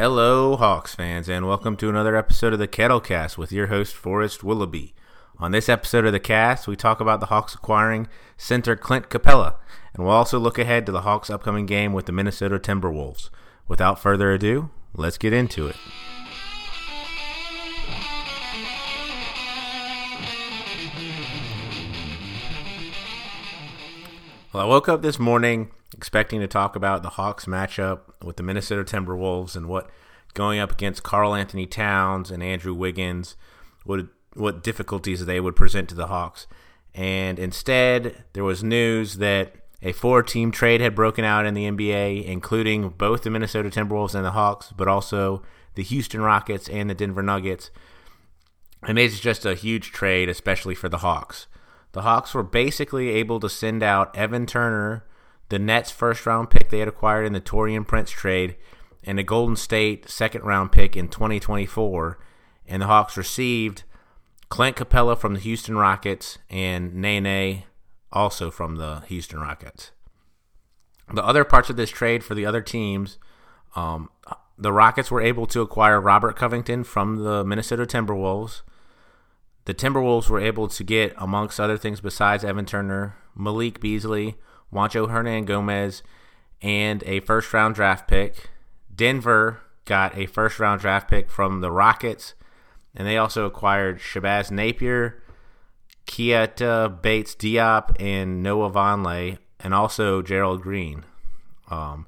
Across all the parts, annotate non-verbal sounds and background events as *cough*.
Hello, Hawks fans, and welcome to another episode of the Kettlecast with your host, Forrest Willoughby. On this episode of the cast, we talk about the Hawks acquiring center Clint Capela, and we'll also look ahead to the Hawks' upcoming game with the Minnesota Timberwolves. Without further ado, let's get into it. Well, I woke up this morning expecting to talk about the Hawks matchup with the Minnesota Timberwolves and what going up against Karl-Anthony Towns and Andrew Wiggins would what difficulties they would present to the Hawks. And instead, there was news that a four-team trade had broken out in the NBA, including both the Minnesota Timberwolves and the Hawks, but also the Houston Rockets and the Denver Nuggets. And it's just a huge trade, especially for the Hawks the Hawks were basically able to send out Evan Turner, the Nets' first round pick they had acquired in the Taurean Prince trade, and a Golden State second round pick in 2024. And the Hawks received Clint Capela from the Houston Rockets and Nene also from the Houston Rockets. The other parts of this trade for the other teams, um, the Rockets were able to acquire Robert Covington from the Minnesota Timberwolves the Timberwolves were able to get, amongst other things besides Evan Turner, Malik Beasley, Juancho Hernangomez, and a first round draft pick. Denver got a first round draft pick from the Rockets, and they also acquired Shabazz Napier, Keita Bates Diop, and Noah Vonleh, and also Gerald Green. Um,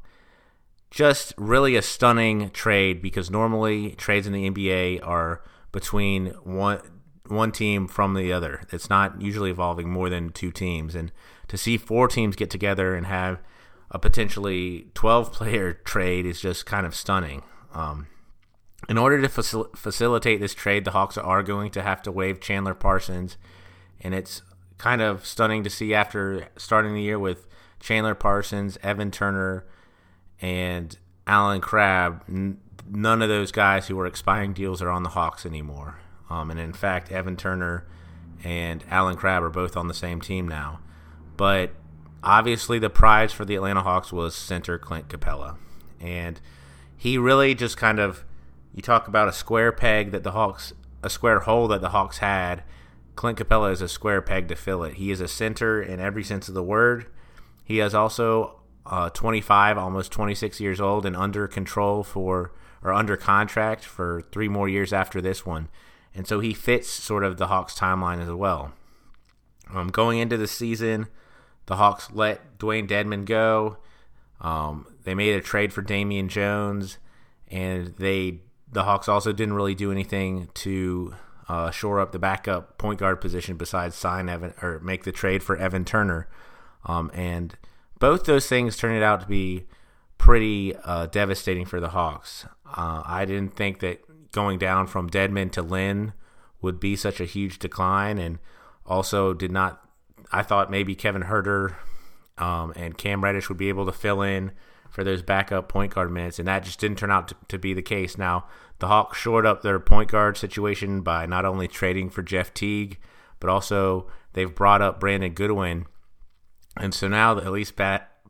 just really a stunning trade because normally trades in the NBA are between one one team from the other. It's not usually involving more than two teams. And to see four teams get together and have a potentially 12 player *laughs* trade is just kind of stunning. Um, in order to facil- facilitate this trade, the Hawks are going to have to waive Chandler Parsons. And it's kind of stunning to see after starting the year with Chandler Parsons, Evan Turner, and Allen Crabbe. N- none of those guys who were expiring deals are on the Hawks anymore. Um, and in fact, Evan Turner and Allen Crabbe are both on the same team now. But obviously, the prize for the Atlanta Hawks was center Clint Capela. And he really just kind of, you talk about a square peg that the Hawks, a square hole that the Hawks had. Clint Capela is a square peg to fill it. He is a center in every sense of the word. He is also uh, 25, almost 26 years old, and under control for or under contract for three more years after this one and so he fits sort of the Hawks timeline as well. Um, going into the season, the Hawks let Dwayne Dedmon go. Um, they made a trade for Damian Jones, and they the Hawks also didn't really do anything to uh, shore up the backup point guard position besides sign Evan or make the trade for Evan Turner. Um, and both those things turned out to be pretty uh, devastating for the Hawks. Uh, I didn't think that going down from Dedmon to Len would be such a huge decline, and also did not. I thought maybe Kevin Huerter um, and Cam Reddish would be able to fill in for those backup point guard minutes, and that just didn't turn out to, to be the case. Now the Hawks shored up their point guard situation by not only trading for Jeff Teague, but also they've brought up Brandon Goodwin, and so now the at least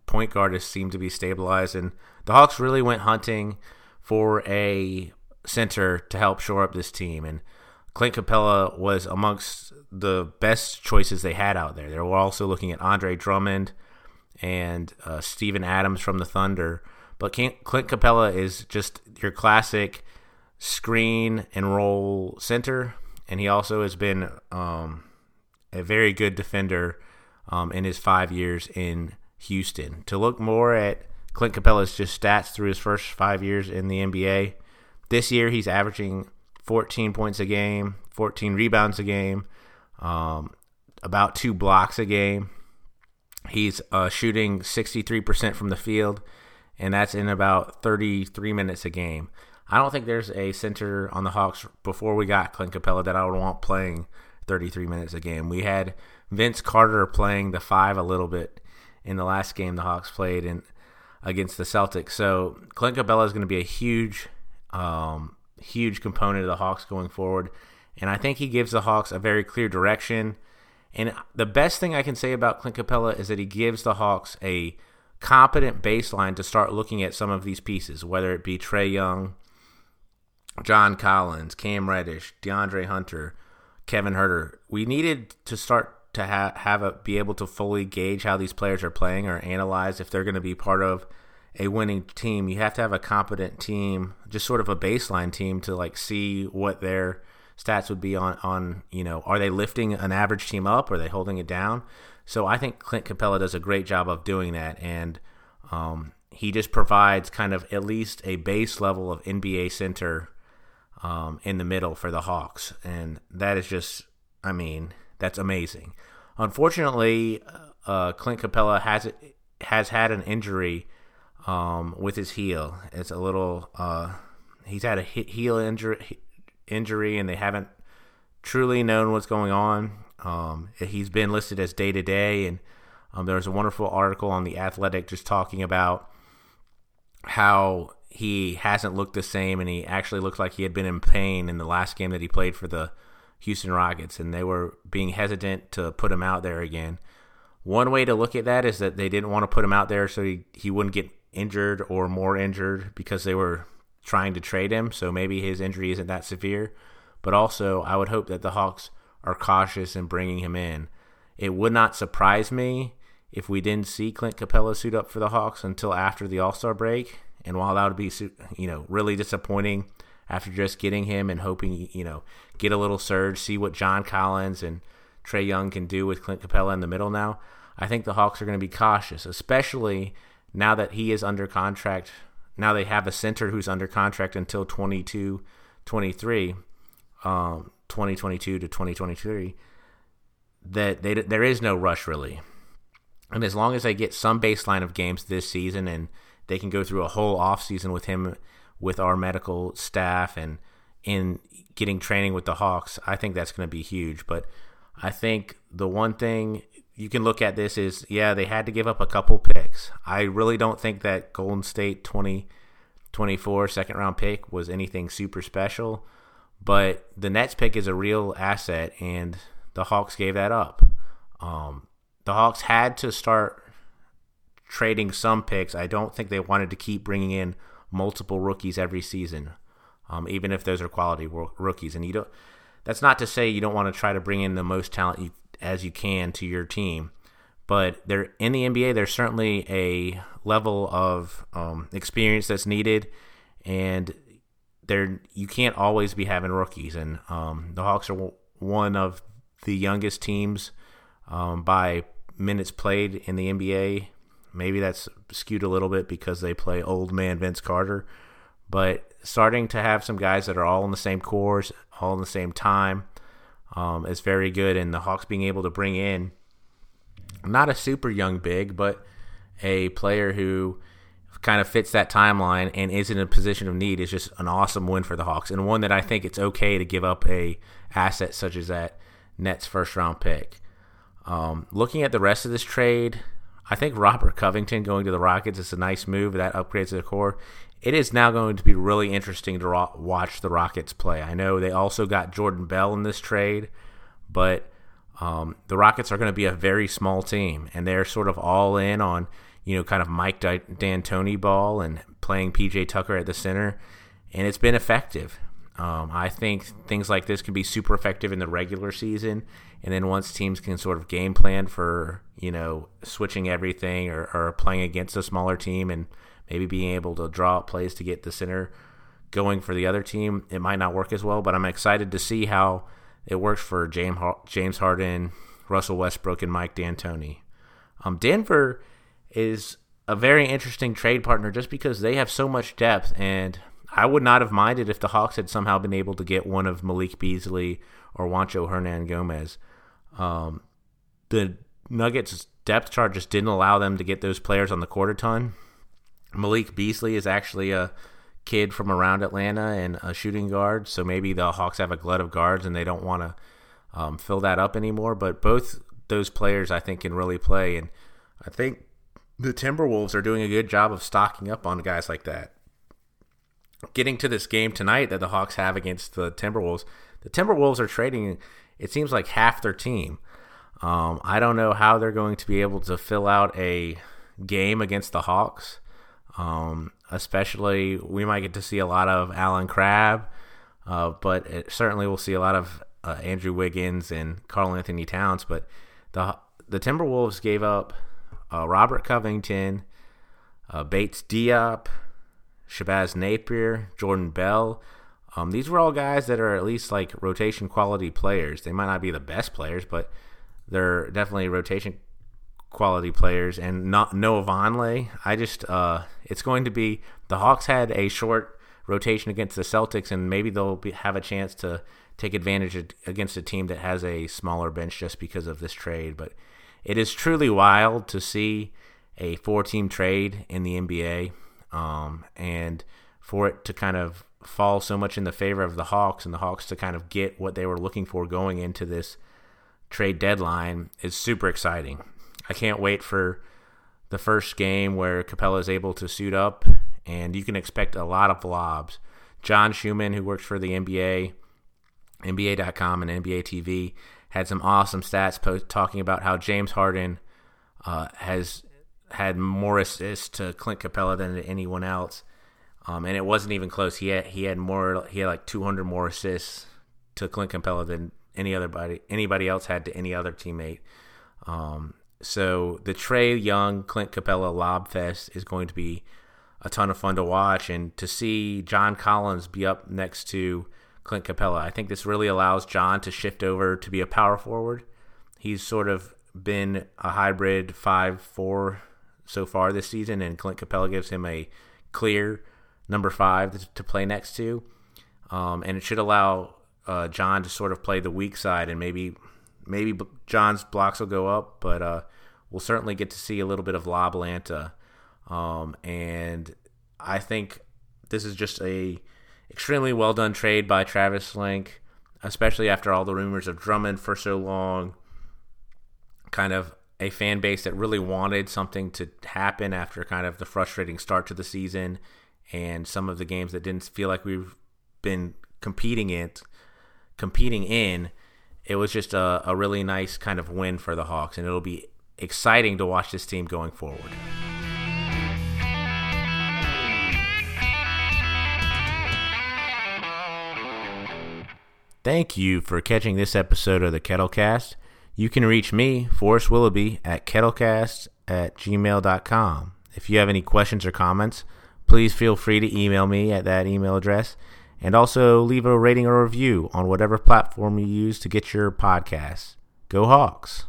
point guard has seemed to be stabilized, and the Hawks really went hunting for a center to help shore up this team. And Clint Capela was amongst the best choices they had out there. They were also looking at Andre Drummond and uh, Steven Adams from the Thunder. But Clint Capela is just your classic screen and roll center. And he also has been um, a very good defender um, in his five years in Houston. To look more at Clint Capela's just stats through his first five years in the NBA, this year, he's averaging 14 points a game, 14 rebounds a game, um, about two blocks a game. He's uh, shooting 63% from the field, and that's in about 33 minutes a game. I don't think there's a center on the Hawks before we got Clint Capela that I would want playing 33 minutes a game. We had Vince Carter playing the five a little bit in the last game the Hawks played in against the Celtics. So Clint Capela is going to be a huge um, huge component of the Hawks going forward. And I think he gives the Hawks a very clear direction. And the best thing I can say about Clint Capela is that he gives the Hawks a competent baseline to start looking at some of these pieces, whether it be Trae Young, John Collins, Cam Reddish, DeAndre Hunter, Kevin Huerter. We needed to start to ha- have a be able to fully gauge how these players are playing or analyze if they're going to be part of a winning team. You have to have a competent team, just sort of a baseline team to like see what their stats would be on on you know are they lifting an average team up? Are they holding it down? So I think Clint Capela does a great job of doing that, and um, he just provides kind of at least a base level of NBA center um, in the middle for the Hawks, and that is just, I mean, that's amazing. Unfortunately, uh, Clint Capela has has had an injury um, with his heel. It's a little. Uh, he's had a heel injury, injury, and they haven't truly known what's going on. Um, he's been listed as day to day, and um, there was a wonderful article on the Athletic just talking about how he hasn't looked the same, and he actually looked like he had been in pain in the last game that he played for the Houston Rockets, and they were being hesitant to put him out there again. One way to look at that is that they didn't want to put him out there so he, he wouldn't get injured or more injured because they were trying to trade him. So maybe his injury isn't that severe. But also, I would hope that the Hawks are cautious in bringing him in. It would not surprise me if we didn't see Clint Capela suit up for the Hawks until after the All Star break. And while that would be, you know, really disappointing after just getting him and hoping, you know, get a little surge, see what John Collins and Trae Young can do with Clint Capela in the middle now, I think the Hawks are going to be cautious, especially now that he is under contract. Now they have a center who's under contract until 22 23, um, 2022 to 2023, that they, there is no rush really. And as long as they get some baseline of games this season and they can go through a whole offseason with him with our medical staff and in getting training with the Hawks, I think that's going to be huge. But I think the one thing you can look at this is yeah, they had to give up a couple picks. I really don't think that Golden State 2024 second round pick was anything super special, but the Nets pick is a real asset, and the Hawks gave that up. Um, the Hawks had to start trading some picks. I don't think they wanted to keep bringing in multiple rookies every season, um, even if those are quality rookies. And you don't. That's not to say you don't want to try to bring in the most talent you, as you can to your team, but there in the NBA, there's certainly a level of um, experience that's needed, and there you can't always be having rookies. And um, the Hawks are one of the youngest teams um, by minutes played in the NBA Maybe that's skewed a little bit because they play old man Vince Carter. But starting to have some guys that are all in the same course, all in the same time, um, is very good. And the Hawks being able to bring in not a super young big, but a player who kind of fits that timeline and is in a position of need is just an awesome win for the Hawks and one that I think it's okay to give up a asset such as that Nets first round pick. Um, looking at the rest of this trade, I think Robert Covington going to the Rockets is a nice move. That upgrades the core. It is now going to be really interesting to ro- watch the Rockets play. I know they also got Jordan Bell in this trade, but um, the Rockets are going to be a very small team, and they're sort of all in on you know kind of Mike D'Antoni ball and playing PJ Tucker at the center, and it's been effective. Um, I think things like this can be super effective in the regular season, and then once teams can sort of game plan for you know switching everything or, or playing against a smaller team and maybe being able to draw up plays to get the center going for the other team, it might not work as well. But I'm excited to see how it works for James James Harden, Russell Westbrook, and Mike D'Antoni. Um, Denver is a very interesting trade partner just because they have so much depth and I would not have minded if the Hawks had somehow been able to get one of Malik Beasley or Juancho Hernangomez. Um, the Nuggets depth chart just didn't allow them to get those players on the quarter ton. Malik Beasley is actually a kid from around Atlanta and a shooting guard, so maybe the Hawks have a glut of guards and they don't want to um, fill that up anymore. But both those players, I think, can really play, and I think the Timberwolves are doing a good job of stocking up on guys like that getting to this game tonight that the Hawks have against the Timberwolves, the Timberwolves are trading. It seems like half their team. Um, I don't know how they're going to be able to fill out a game against the Hawks. Um, especially, we might get to see a lot of Allen Crabbe. Uh, but it, certainly we'll see a lot of uh, Andrew Wiggins and Karl-Anthony Towns. But the the Timberwolves gave up uh, Robert Covington, uh, Bates Diop, Shabazz Napier, Jordan Bell. Um, these were all guys that are at least like rotation quality players. They might not be the best players, but they're definitely rotation quality players. And not Noah Vonleh. I just uh, it's going to be the Hawks had a short rotation against the Celtics, and maybe they'll be, have a chance to take advantage against a team that has a smaller bench just because of this trade. But it is truly wild to see a four-team trade in the NBA, um, and for it to kind of fall so much in the favor of the Hawks and the Hawks to kind of get what they were looking for going into this trade deadline is super exciting. I can't wait for the first game where Capela is able to suit up, and you can expect a lot of lobs. John Schuhmann, who works for the NBA, NBA.com, and NBA TV, had some awesome stats post talking about how James Harden uh, has had more assists to Clint Capela than anyone else. Um, and it wasn't even close. He had he had more. He had like 200 more assists to Clint Capela than any other body anybody else had to any other teammate. Um, so the Trae Young Clint Capela Lob Fest is going to be a ton of fun to watch, and to see John Collins be up next to Clint Capela. I think this really allows John to shift over to be a power forward. He's sort of been a hybrid five four so far this season, and Clint Capela gives him a clear number five to play next to, um, and it should allow uh, John to sort of play the weak side, and maybe maybe John's blocks will go up, but uh, we'll certainly get to see a little bit of Lob Lanta, um, and I think this is just a extremely well done trade by Travis Schlenk, especially after all the rumors of Drummond for so long. Kind of a fan base that really wanted something to happen after kind of the frustrating start to the season and some of the games that didn't feel like we've been competing in competing in it was just a, a really nice kind of win for the hawks and it'll be exciting to watch this team going forward Thank you for catching this episode of the Kettlecast. You can reach me, Forrest Willoughby, at kettlecast at gmail.com. If you have any questions or comments, please feel free to email me at that email address and also leave a rating or review on whatever platform you use to get your podcasts. Go Hawks!